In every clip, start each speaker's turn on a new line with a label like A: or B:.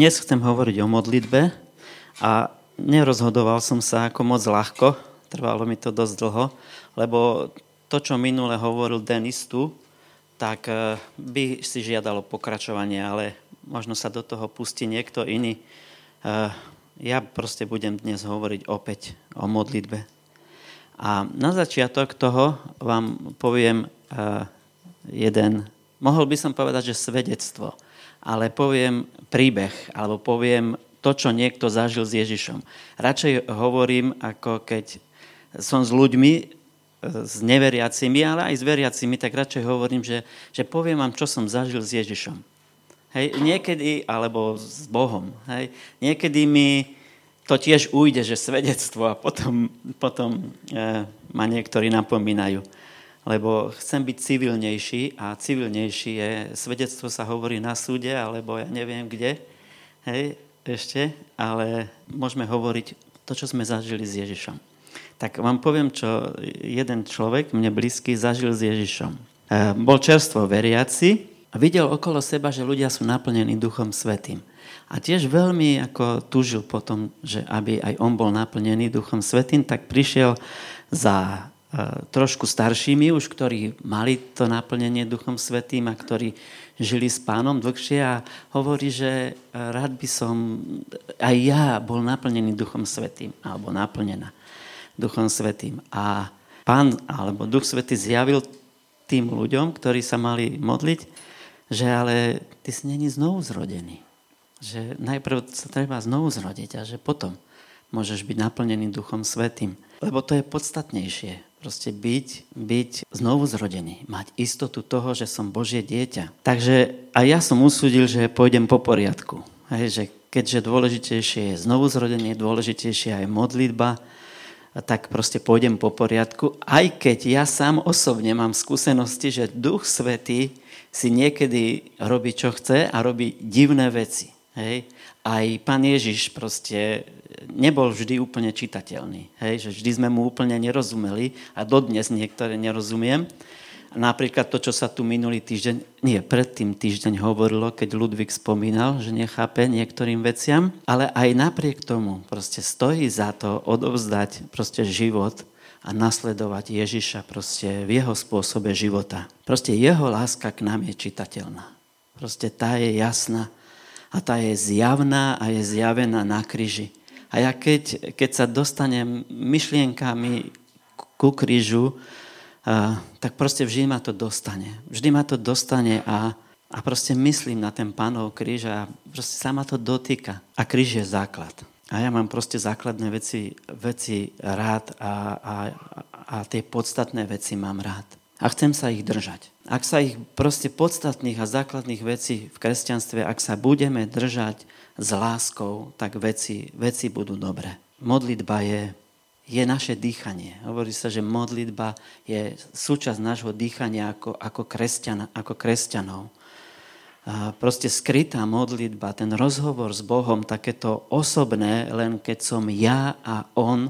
A: dnes chcem hovoriť o modlitbe a nerozhodoval som sa ako moc ľahko, trvalo mi to dosť dlho, lebo to, čo minule hovoril Denis tu, tak e, by si žiadalo pokračovanie, ale možno sa do toho pustí niekto iný. E, ja proste budem dnes hovoriť opäť o modlitbe. A na začiatok toho vám poviem e, jeden, mohol by som povedať, že svedectvo ale poviem príbeh, alebo poviem to, čo niekto zažil s Ježišom. Radšej hovorím, ako keď som s ľuďmi, e, s neveriacimi, ale aj s veriacimi, tak radšej hovorím, že, že poviem vám, čo som zažil s Ježišom. Hej, niekedy, alebo s Bohom, hej, niekedy mi to tiež ujde, že svedectvo a potom, potom e, ma niektorí napomínajú lebo chcem byť civilnejší a civilnejší je, svedectvo sa hovorí na súde, alebo ja neviem kde, hej, ešte, ale môžeme hovoriť to, čo sme zažili s Ježišom. Tak vám poviem, čo jeden človek, mne blízky, zažil s Ježišom. E, bol čerstvo veriaci a videl okolo seba, že ľudia sú naplnení Duchom Svetým. A tiež veľmi ako túžil potom, že aby aj on bol naplnený Duchom Svetým, tak prišiel za trošku staršími už, ktorí mali to naplnenie Duchom Svetým a ktorí žili s pánom dlhšie a hovorí, že rád by som aj ja bol naplnený Duchom Svetým alebo naplnená Duchom Svetým. A pán alebo Duch Svetý zjavil tým ľuďom, ktorí sa mali modliť, že ale ty si není znovu zrodený. Že najprv sa treba znovu zrodiť a že potom môžeš byť naplnený Duchom Svetým. Lebo to je podstatnejšie proste byť, byť znovu zrodený, mať istotu toho, že som Božie dieťa. Takže aj ja som usúdil, že pôjdem po poriadku. Hej, že keďže dôležitejšie je znovu zrodenie, dôležitejšia je modlitba, tak proste pôjdem po poriadku, aj keď ja sám osobne mám skúsenosti, že Duch Svetý si niekedy robí, čo chce a robí divné veci. Hej? Aj pán Ježiš proste nebol vždy úplne čitateľný. Hej? Že vždy sme mu úplne nerozumeli a dodnes niektoré nerozumiem. Napríklad to, čo sa tu minulý týždeň, nie, predtým týždeň hovorilo, keď Ludvík spomínal, že nechápe niektorým veciam, ale aj napriek tomu proste stojí za to odovzdať proste život a nasledovať Ježiša proste v jeho spôsobe života. Proste jeho láska k nám je čitateľná. Proste tá je jasná a tá je zjavná a je zjavená na kríži. A ja keď, keď sa dostanem myšlienkami ku krížu, tak proste vždy ma to dostane. Vždy ma to dostane a, a proste myslím na ten pánov kríž a proste sa ma to dotýka. A kríž je základ. A ja mám proste základné veci, veci rád a, a, a tie podstatné veci mám rád. A chcem sa ich držať. Ak sa ich proste podstatných a základných vecí v kresťanstve, ak sa budeme držať s láskou, tak veci, veci budú dobré. Modlitba je, je naše dýchanie. Hovorí sa, že modlitba je súčasť nášho dýchania ako, ako, kresťana, ako kresťanov. A proste skrytá modlitba, ten rozhovor s Bohom, takéto osobné, len keď som ja a On,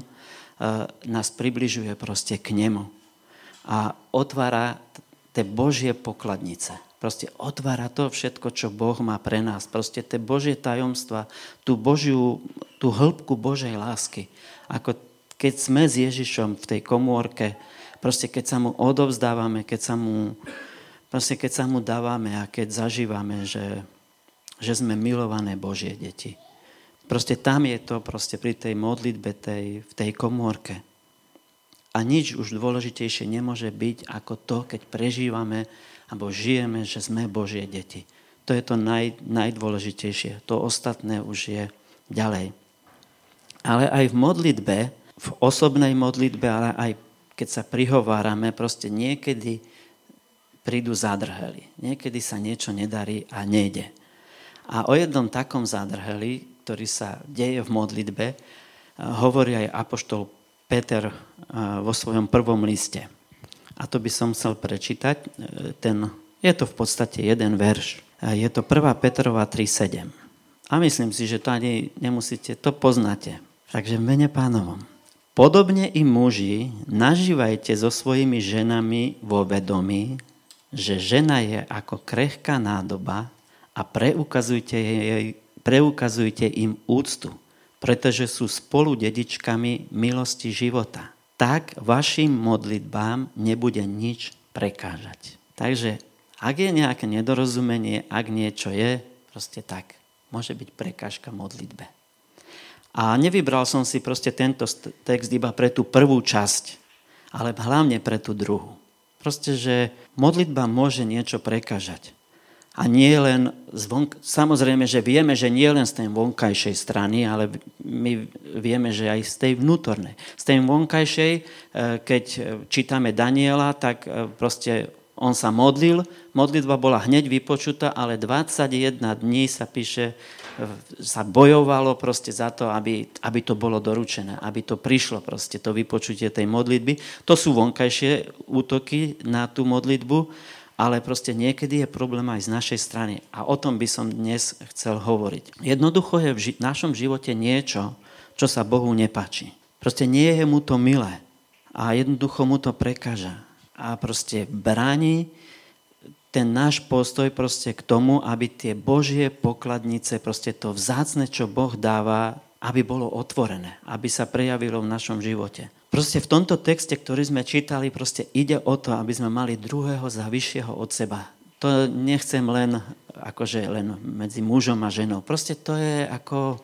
A: nás približuje proste k Nemu. A otvára tie Božie pokladnice. Proste otvára to všetko, čo Boh má pre nás. Proste tie Božie tajomstva, tú, Božiu, tú hĺbku Božej lásky. Ako keď sme s Ježišom v tej komórke, proste keď sa mu odovzdávame, keď sa mu, proste keď sa mu dávame a keď zažívame, že, že sme milované Božie deti. Proste tam je to proste pri tej modlitbe, tej, v tej komórke. A nič už dôležitejšie nemôže byť ako to, keď prežívame alebo žijeme, že sme Božie deti. To je to naj, najdôležitejšie. To ostatné už je ďalej. Ale aj v modlitbe, v osobnej modlitbe, ale aj keď sa prihovárame, proste niekedy prídu zadrheli. Niekedy sa niečo nedarí a nejde. A o jednom takom zadrheli, ktorý sa deje v modlitbe, hovorí aj apoštol Peter vo svojom prvom liste. A to by som chcel prečítať. E, ten, je to v podstate jeden verš. Je to 1. Petrova 3.7. A myslím si, že to ani nemusíte, to poznáte. Takže v mene pánovom. Podobne i muži, nažívajte so svojimi ženami vo vedomí, že žena je ako krehká nádoba a preukazujte jej preukazujte im úctu, pretože sú spolu dedičkami milosti života. Tak vašim modlitbám nebude nič prekážať. Takže ak je nejaké nedorozumenie, ak niečo je, proste tak. Môže byť prekážka modlitbe. A nevybral som si proste tento text iba pre tú prvú časť, ale hlavne pre tú druhú. Proste, že modlitba môže niečo prekážať. A nie len, zvonk- samozrejme, že vieme, že nie len z tej vonkajšej strany, ale my vieme, že aj z tej vnútornej. Z tej vonkajšej, e, keď čítame Daniela, tak e, proste on sa modlil, modlitba bola hneď vypočutá, ale 21 dní sa píše, e, sa bojovalo proste za to, aby, aby to bolo doručené, aby to prišlo proste, to vypočutie tej modlitby. To sú vonkajšie útoky na tú modlitbu, ale proste niekedy je problém aj z našej strany. A o tom by som dnes chcel hovoriť. Jednoducho je v ži- našom živote niečo, čo sa Bohu nepáči. Proste nie je mu to milé. A jednoducho mu to prekáža. A proste bráni ten náš postoj proste k tomu, aby tie Božie pokladnice, proste to vzácne, čo Boh dáva, aby bolo otvorené, aby sa prejavilo v našom živote. Proste v tomto texte, ktorý sme čítali, proste ide o to, aby sme mali druhého za vyššieho od seba. To nechcem len, akože len medzi mužom a ženou. Proste to je ako,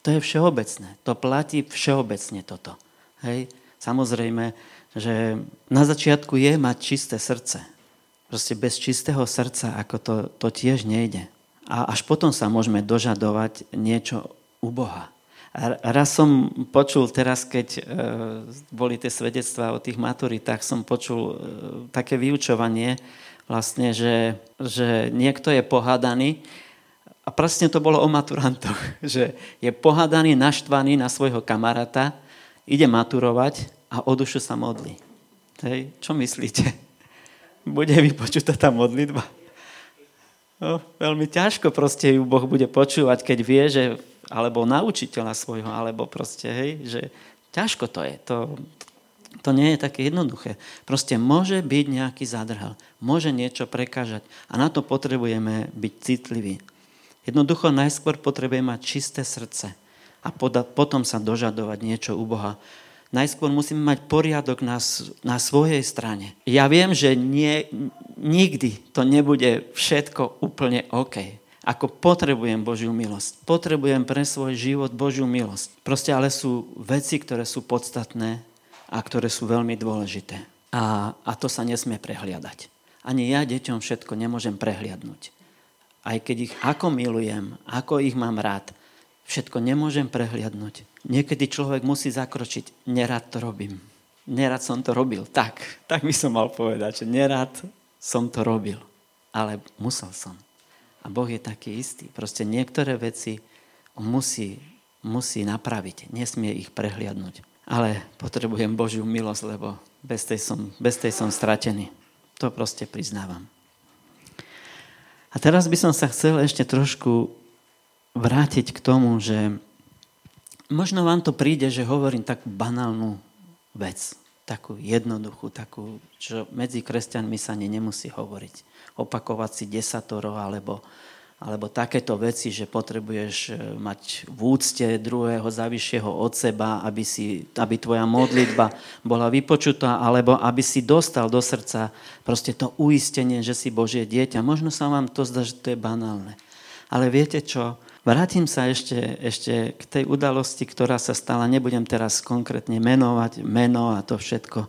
A: to je všeobecné. To platí všeobecne toto. Hej? Samozrejme, že na začiatku je mať čisté srdce. Proste bez čistého srdca, ako to, to tiež nejde. A až potom sa môžeme dožadovať niečo u Boha. Raz som počul teraz, keď e, boli tie svedectvá o tých maturitách, som počul e, také vyučovanie, vlastne, že, že niekto je pohádaný a presne to bolo o maturantoch, že je pohádaný, naštvaný na svojho kamaráta, ide maturovať a o dušu sa modlí. Hej, čo myslíte? Bude vypočutá tá modlitba? No, veľmi ťažko proste ju Boh bude počúvať, keď vie, že alebo na učiteľa svojho, alebo proste, hej, že ťažko to je. To, to nie je také jednoduché. Proste môže byť nejaký zadrhal, môže niečo prekážať a na to potrebujeme byť citliví. Jednoducho najskôr potrebujeme mať čisté srdce a poda- potom sa dožadovať niečo u Boha. Najskôr musíme mať poriadok na, na svojej strane. Ja viem, že nie, nikdy to nebude všetko úplne OK. Ako potrebujem Božiu milosť. Potrebujem pre svoj život Božiu milosť. Proste ale sú veci, ktoré sú podstatné a ktoré sú veľmi dôležité. A, a to sa nesmie prehliadať. Ani ja deťom všetko nemôžem prehliadnúť. Aj keď ich ako milujem, ako ich mám rád, všetko nemôžem prehliadnúť. Niekedy človek musí zakročiť. Nerad to robím. Nerad som to robil. Tak, tak by som mal povedať, že nerad som to robil. Ale musel som. A Boh je taký istý. Proste niektoré veci musí, musí napraviť. Nesmie ich prehliadnúť. Ale potrebujem Božiu milosť, lebo bez tej som, bez tej som stratený. To proste priznávam. A teraz by som sa chcel ešte trošku vrátiť k tomu, že možno vám to príde, že hovorím takú banálnu vec, takú jednoduchú, takú, čo medzi kresťanmi sa ani nemusí hovoriť opakovať si desatoro alebo, alebo takéto veci, že potrebuješ e, mať v úcte druhého za vyššieho od seba, aby, si, aby tvoja modlitba bola vypočutá, alebo aby si dostal do srdca proste to uistenie, že si Božie dieťa. Možno sa vám to zdá, že to je banálne. Ale viete čo? Vrátim sa ešte, ešte k tej udalosti, ktorá sa stala. Nebudem teraz konkrétne menovať meno a to všetko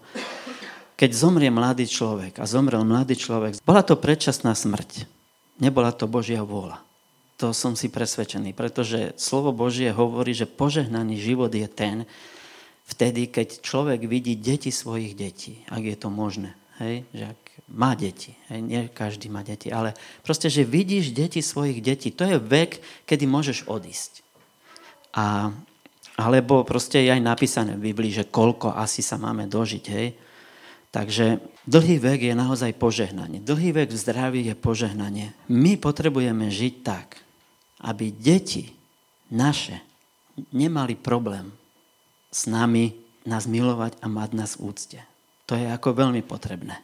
A: keď zomrie mladý človek a zomrel mladý človek, bola to predčasná smrť. Nebola to Božia vôľa. To som si presvedčený, pretože slovo Božie hovorí, že požehnaný život je ten, vtedy, keď človek vidí deti svojich detí, ak je to možné. Hej? Že ak má deti, hej? nie každý má deti, ale proste, že vidíš deti svojich detí, to je vek, kedy môžeš odísť. A, alebo proste je aj napísané v Biblii, že koľko asi sa máme dožiť. Hej? Takže dlhý vek je naozaj požehnanie. Dlhý vek v zdraví je požehnanie. My potrebujeme žiť tak, aby deti naše nemali problém s nami nás milovať a mať nás v úcte. To je ako veľmi potrebné.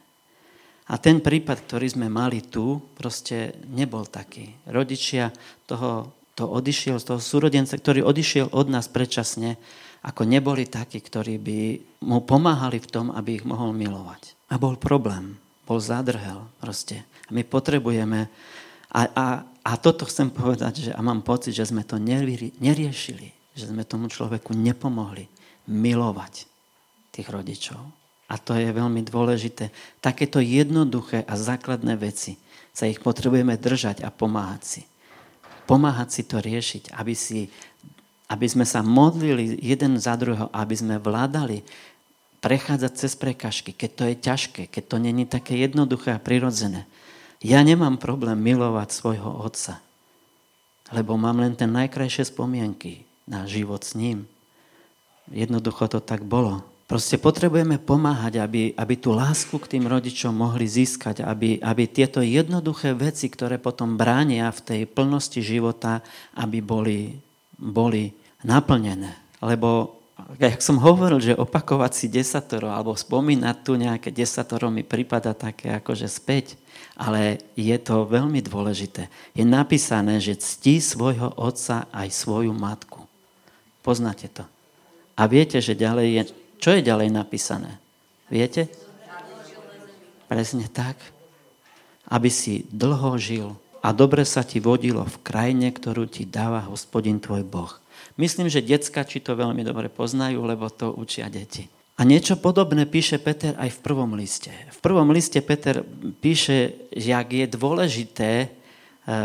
A: A ten prípad, ktorý sme mali tu, proste nebol taký. Rodičia toho, kto odišiel z toho súrodenca, ktorý odišiel od nás predčasne, ako neboli takí, ktorí by mu pomáhali v tom, aby ich mohol milovať. A bol problém, bol zádrhel proste. A my potrebujeme, a, a, a toto chcem povedať, že a mám pocit, že sme to neriešili, že sme tomu človeku nepomohli milovať tých rodičov. A to je veľmi dôležité. Takéto jednoduché a základné veci sa ich potrebujeme držať a pomáhať si. Pomáhať si to riešiť, aby si aby sme sa modlili jeden za druhého, aby sme vládali prechádzať cez prekažky, keď to je ťažké, keď to není také jednoduché a prirodzené. Ja nemám problém milovať svojho otca, lebo mám len ten najkrajšie spomienky na život s ním. Jednoducho to tak bolo. Proste potrebujeme pomáhať, aby, aby tú lásku k tým rodičom mohli získať, aby, aby tieto jednoduché veci, ktoré potom bránia v tej plnosti života, aby boli, boli naplnené. Lebo, jak som hovoril, že opakovať si desatoro alebo spomínať tu nejaké desatoro mi prípada také akože späť, ale je to veľmi dôležité. Je napísané, že ctí svojho otca aj svoju matku. Poznáte to. A viete, že ďalej je... Čo je ďalej napísané? Viete? Presne tak. Aby si dlho žil a dobre sa ti vodilo v krajine, ktorú ti dáva hospodin tvoj Boh. Myslím, že decka či to veľmi dobre poznajú, lebo to učia deti. A niečo podobné píše Peter aj v prvom liste. V prvom liste Peter píše, že ak je dôležité e,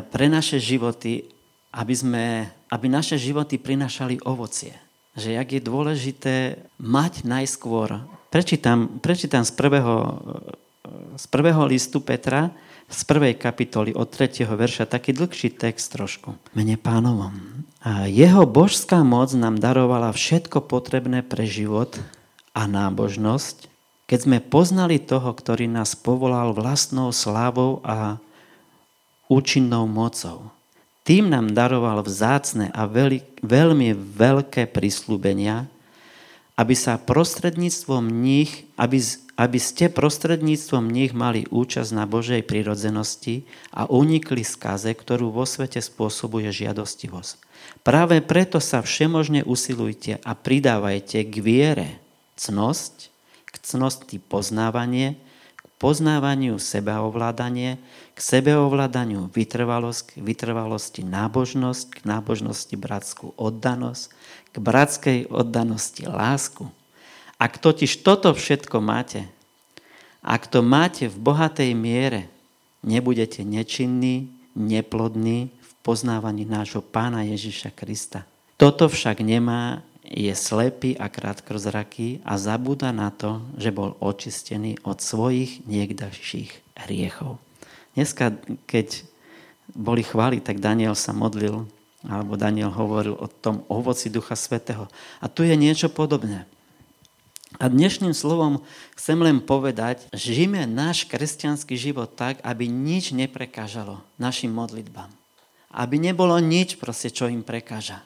A: pre naše životy, aby, sme, aby naše životy prinašali ovocie. Že ak je dôležité mať najskôr, prečítam, prečítam z, prvého, e, z prvého listu Petra, z prvej kapitoly od 3. verša, taký dlhší text trošku. Mene pánovom. A jeho božská moc nám darovala všetko potrebné pre život a nábožnosť, keď sme poznali toho, ktorý nás povolal vlastnou slávou a účinnou mocou. Tým nám daroval vzácne a veľmi, veľmi veľké prislúbenia, aby sa prostredníctvom nich, aby, aby ste prostredníctvom nich mali účasť na Božej prirodzenosti a unikli skaze, ktorú vo svete spôsobuje žiadostivosť. Práve preto sa všemožne usilujte a pridávajte k viere cnosť, k cnosti poznávanie, k poznávaniu sebaovládanie, k sebeovládaniu vytrvalosť, k vytrvalosti nábožnosť, k nábožnosti bratskú oddanosť, k bratskej oddanosti lásku. Ak totiž toto všetko máte, ak to máte v bohatej miere, nebudete nečinní, neplodní v poznávaní nášho pána Ježiša Krista. Toto však nemá, je slepý a krátkozraký a zabúda na to, že bol očistený od svojich niekdajších hriechov. Dneska, keď boli chváli, tak Daniel sa modlil alebo Daniel hovoril o tom ovoci Ducha Svetého. A tu je niečo podobné. A dnešným slovom chcem len povedať, žijeme náš kresťanský život tak, aby nič neprekážalo našim modlitbám. Aby nebolo nič, proste, čo im prekáža.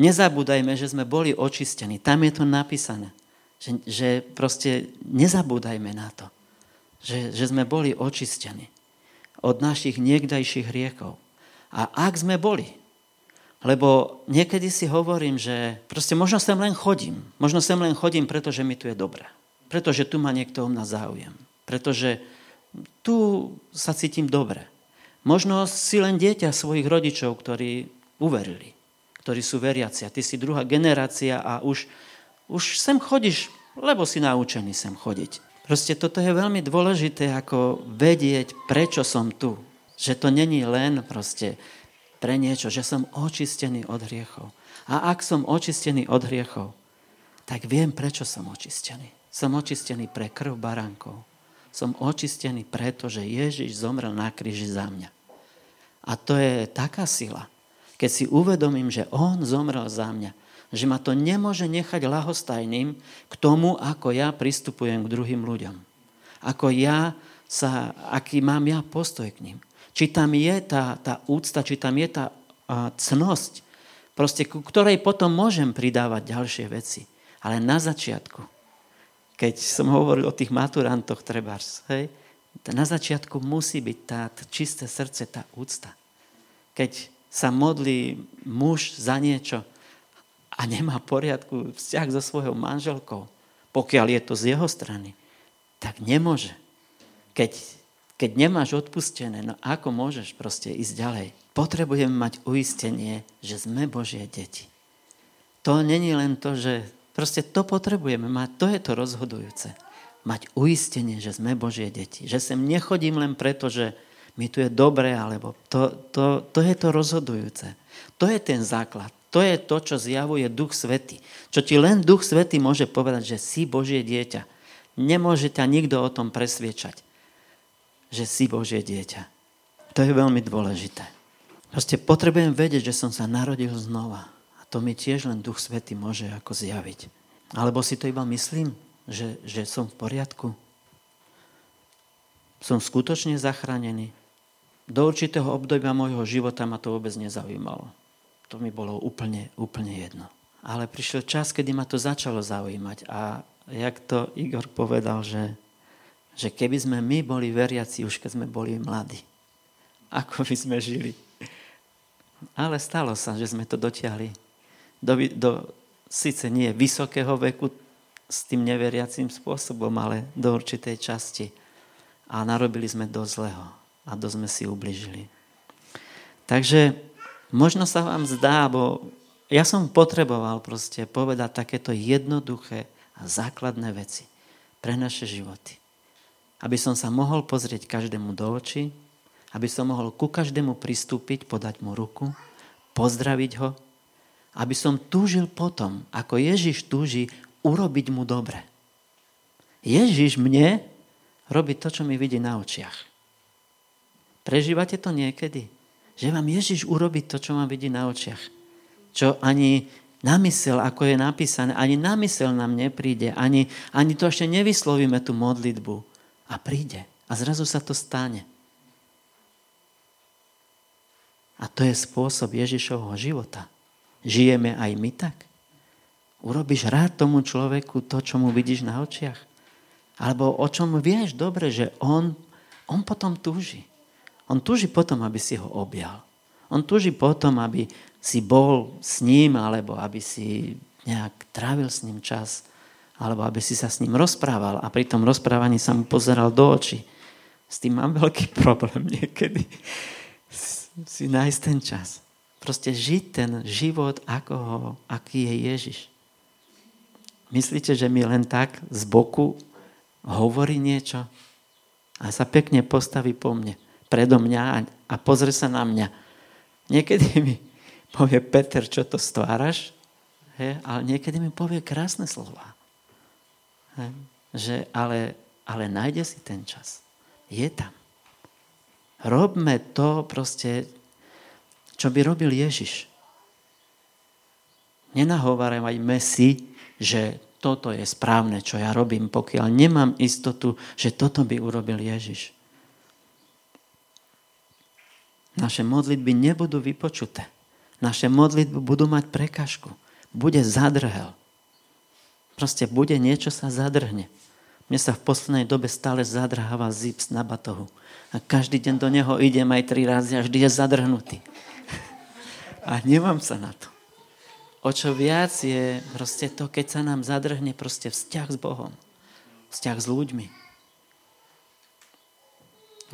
A: Nezabúdajme, že sme boli očistení. Tam je to napísané. Že, že proste nezabúdajme na to. Že, že sme boli očistení od našich niekdajších hriekov. A ak sme boli, lebo niekedy si hovorím, že proste možno sem len chodím. Možno sem len chodím, pretože mi tu je dobré. Pretože tu má niekto o mňa záujem. Pretože tu sa cítim dobre. Možno si len dieťa svojich rodičov, ktorí uverili, ktorí sú veriaci. A ty si druhá generácia a už, už sem chodíš, lebo si naučený sem chodiť. Proste toto je veľmi dôležité, ako vedieť, prečo som tu. Že to není len proste pre niečo, že som očistený od hriechov. A ak som očistený od hriechov, tak viem, prečo som očistený. Som očistený pre krv baránkov. Som očistený preto, že Ježiš zomrel na kríži za mňa. A to je taká sila, keď si uvedomím, že On zomrel za mňa, že ma to nemôže nechať lahostajným k tomu, ako ja pristupujem k druhým ľuďom. Ako ja sa, aký mám ja postoj k ním. Či tam je tá, tá úcta, či tam je tá a, cnosť, proste ku ktorej potom môžem pridávať ďalšie veci. Ale na začiatku, keď som hovoril o tých maturantoch trebárs, hej, na začiatku musí byť tá čisté srdce, tá úcta. Keď sa modlí muž za niečo a nemá poriadku vzťah so svojou manželkou, pokiaľ je to z jeho strany, tak nemôže. Keď, keď nemáš odpustené, no ako môžeš proste ísť ďalej? Potrebujeme mať uistenie, že sme Božie deti. To není len to, že proste to potrebujeme mať, to je to rozhodujúce. Mať uistenie, že sme Božie deti. Že sem nechodím len preto, že mi tu je dobre, alebo to, to, to je to rozhodujúce. To je ten základ. To je to, čo zjavuje Duch Svety. Čo ti len Duch Svety môže povedať, že si Božie dieťa. Nemôže ťa nikto o tom presviečať, že si Božie dieťa. To je veľmi dôležité. Proste potrebujem vedieť, že som sa narodil znova. A to mi tiež len Duch Svety môže ako zjaviť. Alebo si to iba myslím, že, že som v poriadku. Som skutočne zachránený do určitého obdobia môjho života ma to vôbec nezaujímalo. To mi bolo úplne, úplne jedno. Ale prišiel čas, kedy ma to začalo zaujímať a jak to Igor povedal, že, že keby sme my boli veriaci už keď sme boli mladí, ako by sme žili. Ale stalo sa, že sme to dotiahli do, do síce nie vysokého veku s tým neveriacím spôsobom, ale do určitej časti. A narobili sme do zlého a dosť sme si ubližili. Takže možno sa vám zdá, bo ja som potreboval proste povedať takéto jednoduché a základné veci pre naše životy. Aby som sa mohol pozrieť každému do očí, aby som mohol ku každému pristúpiť, podať mu ruku, pozdraviť ho, aby som túžil potom, ako Ježiš túži, urobiť mu dobre. Ježiš mne robí to, čo mi vidí na očiach. Prežívate to niekedy? Že vám Ježiš urobí to, čo vám vidí na očiach. Čo ani namysel, ako je napísané, ani namysel nám nepríde, ani, ani to ešte nevyslovíme tú modlitbu. A príde. A zrazu sa to stane. A to je spôsob Ježišovho života. Žijeme aj my tak? Urobíš rád tomu človeku to, čo mu vidíš na očiach? Alebo o čom vieš dobre, že on, on potom túži. On túži potom, aby si ho objal. On túži potom, aby si bol s ním, alebo aby si nejak trávil s ním čas, alebo aby si sa s ním rozprával a pri tom rozprávaní sa mu pozeral do očí. S tým mám veľký problém niekedy. Si nájsť ten čas. Proste žiť ten život, ako ho, aký je Ježiš. Myslíte, že mi len tak z boku hovorí niečo a sa pekne postaví po mne predo mňa a pozrie sa na mňa. Niekedy mi povie Peter, čo to stváraš, he, ale niekedy mi povie krásne slova. Že ale, ale nájde si ten čas. Je tam. Robme to proste, čo by robil Ježiš. Nenahovárajme si, že toto je správne, čo ja robím, pokiaľ nemám istotu, že toto by urobil Ježiš naše modlitby nebudú vypočuté. Naše modlitby budú mať prekažku. Bude zadrhel. Proste bude niečo sa zadrhne. Mne sa v poslednej dobe stále zadrháva zips na batohu. A každý deň do neho idem aj tri razy a vždy je zadrhnutý. A nemám sa na to. O čo viac je proste to, keď sa nám zadrhne proste vzťah s Bohom. Vzťah s ľuďmi.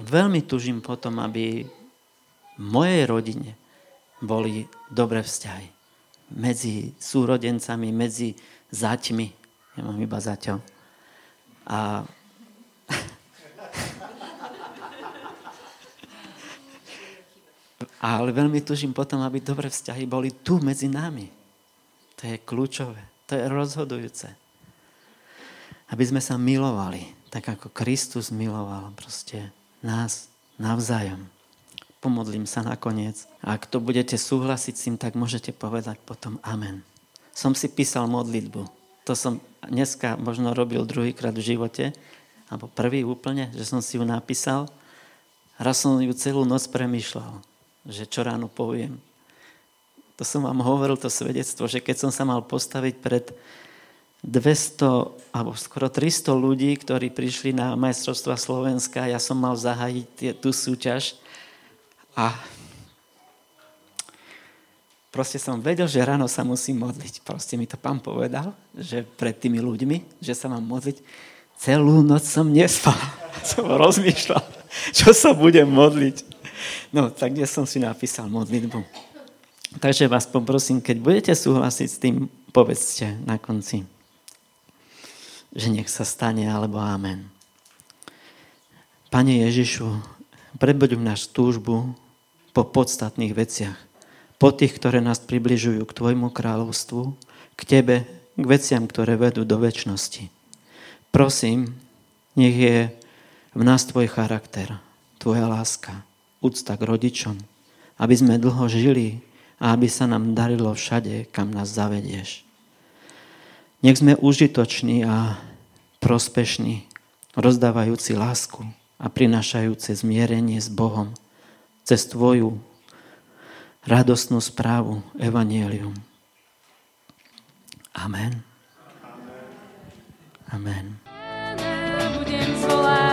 A: Veľmi tužím potom, aby v mojej rodine boli dobré vzťahy. Medzi súrodencami, medzi zaťmi. Ja mám iba zaťov. A Ale veľmi tužím potom, aby dobré vzťahy boli tu medzi nami. To je kľúčové. To je rozhodujúce. Aby sme sa milovali, tak ako Kristus miloval proste nás navzájom pomodlím sa nakoniec. Ak to budete súhlasiť s tým, tak môžete povedať potom amen. Som si písal modlitbu. To som dneska možno robil druhýkrát v živote, alebo prvý úplne, že som si ju napísal. Raz som ju celú noc premýšľal, že čo ráno poviem. To som vám hovoril, to svedectvo, že keď som sa mal postaviť pred 200 alebo skoro 300 ľudí, ktorí prišli na majstrovstva Slovenska, ja som mal zahájiť tú súťaž, a proste som vedel, že ráno sa musím modliť. Proste mi to pán povedal, že pred tými ľuďmi, že sa mám modliť. Celú noc som nespal. Som rozmýšľal, čo sa budem modliť. No, tak kde som si napísal modlitbu. Takže vás poprosím, keď budete súhlasiť s tým, povedzte na konci, že nech sa stane, alebo amen. Pane Ježišu, prebuď náš túžbu po podstatných veciach, po tých, ktoré nás približujú k Tvojmu kráľovstvu, k Tebe, k veciam, ktoré vedú do väčšnosti. Prosím, nech je v nás Tvoj charakter, Tvoja láska, úcta k rodičom, aby sme dlho žili a aby sa nám darilo všade, kam nás zavedieš. Nech sme užitoční a prospešní, rozdávajúci lásku a prinašajúce zmierenie s Bohom cez Tvoju radostnú správu, evanielium. Amen. Amen. Budem zvolávať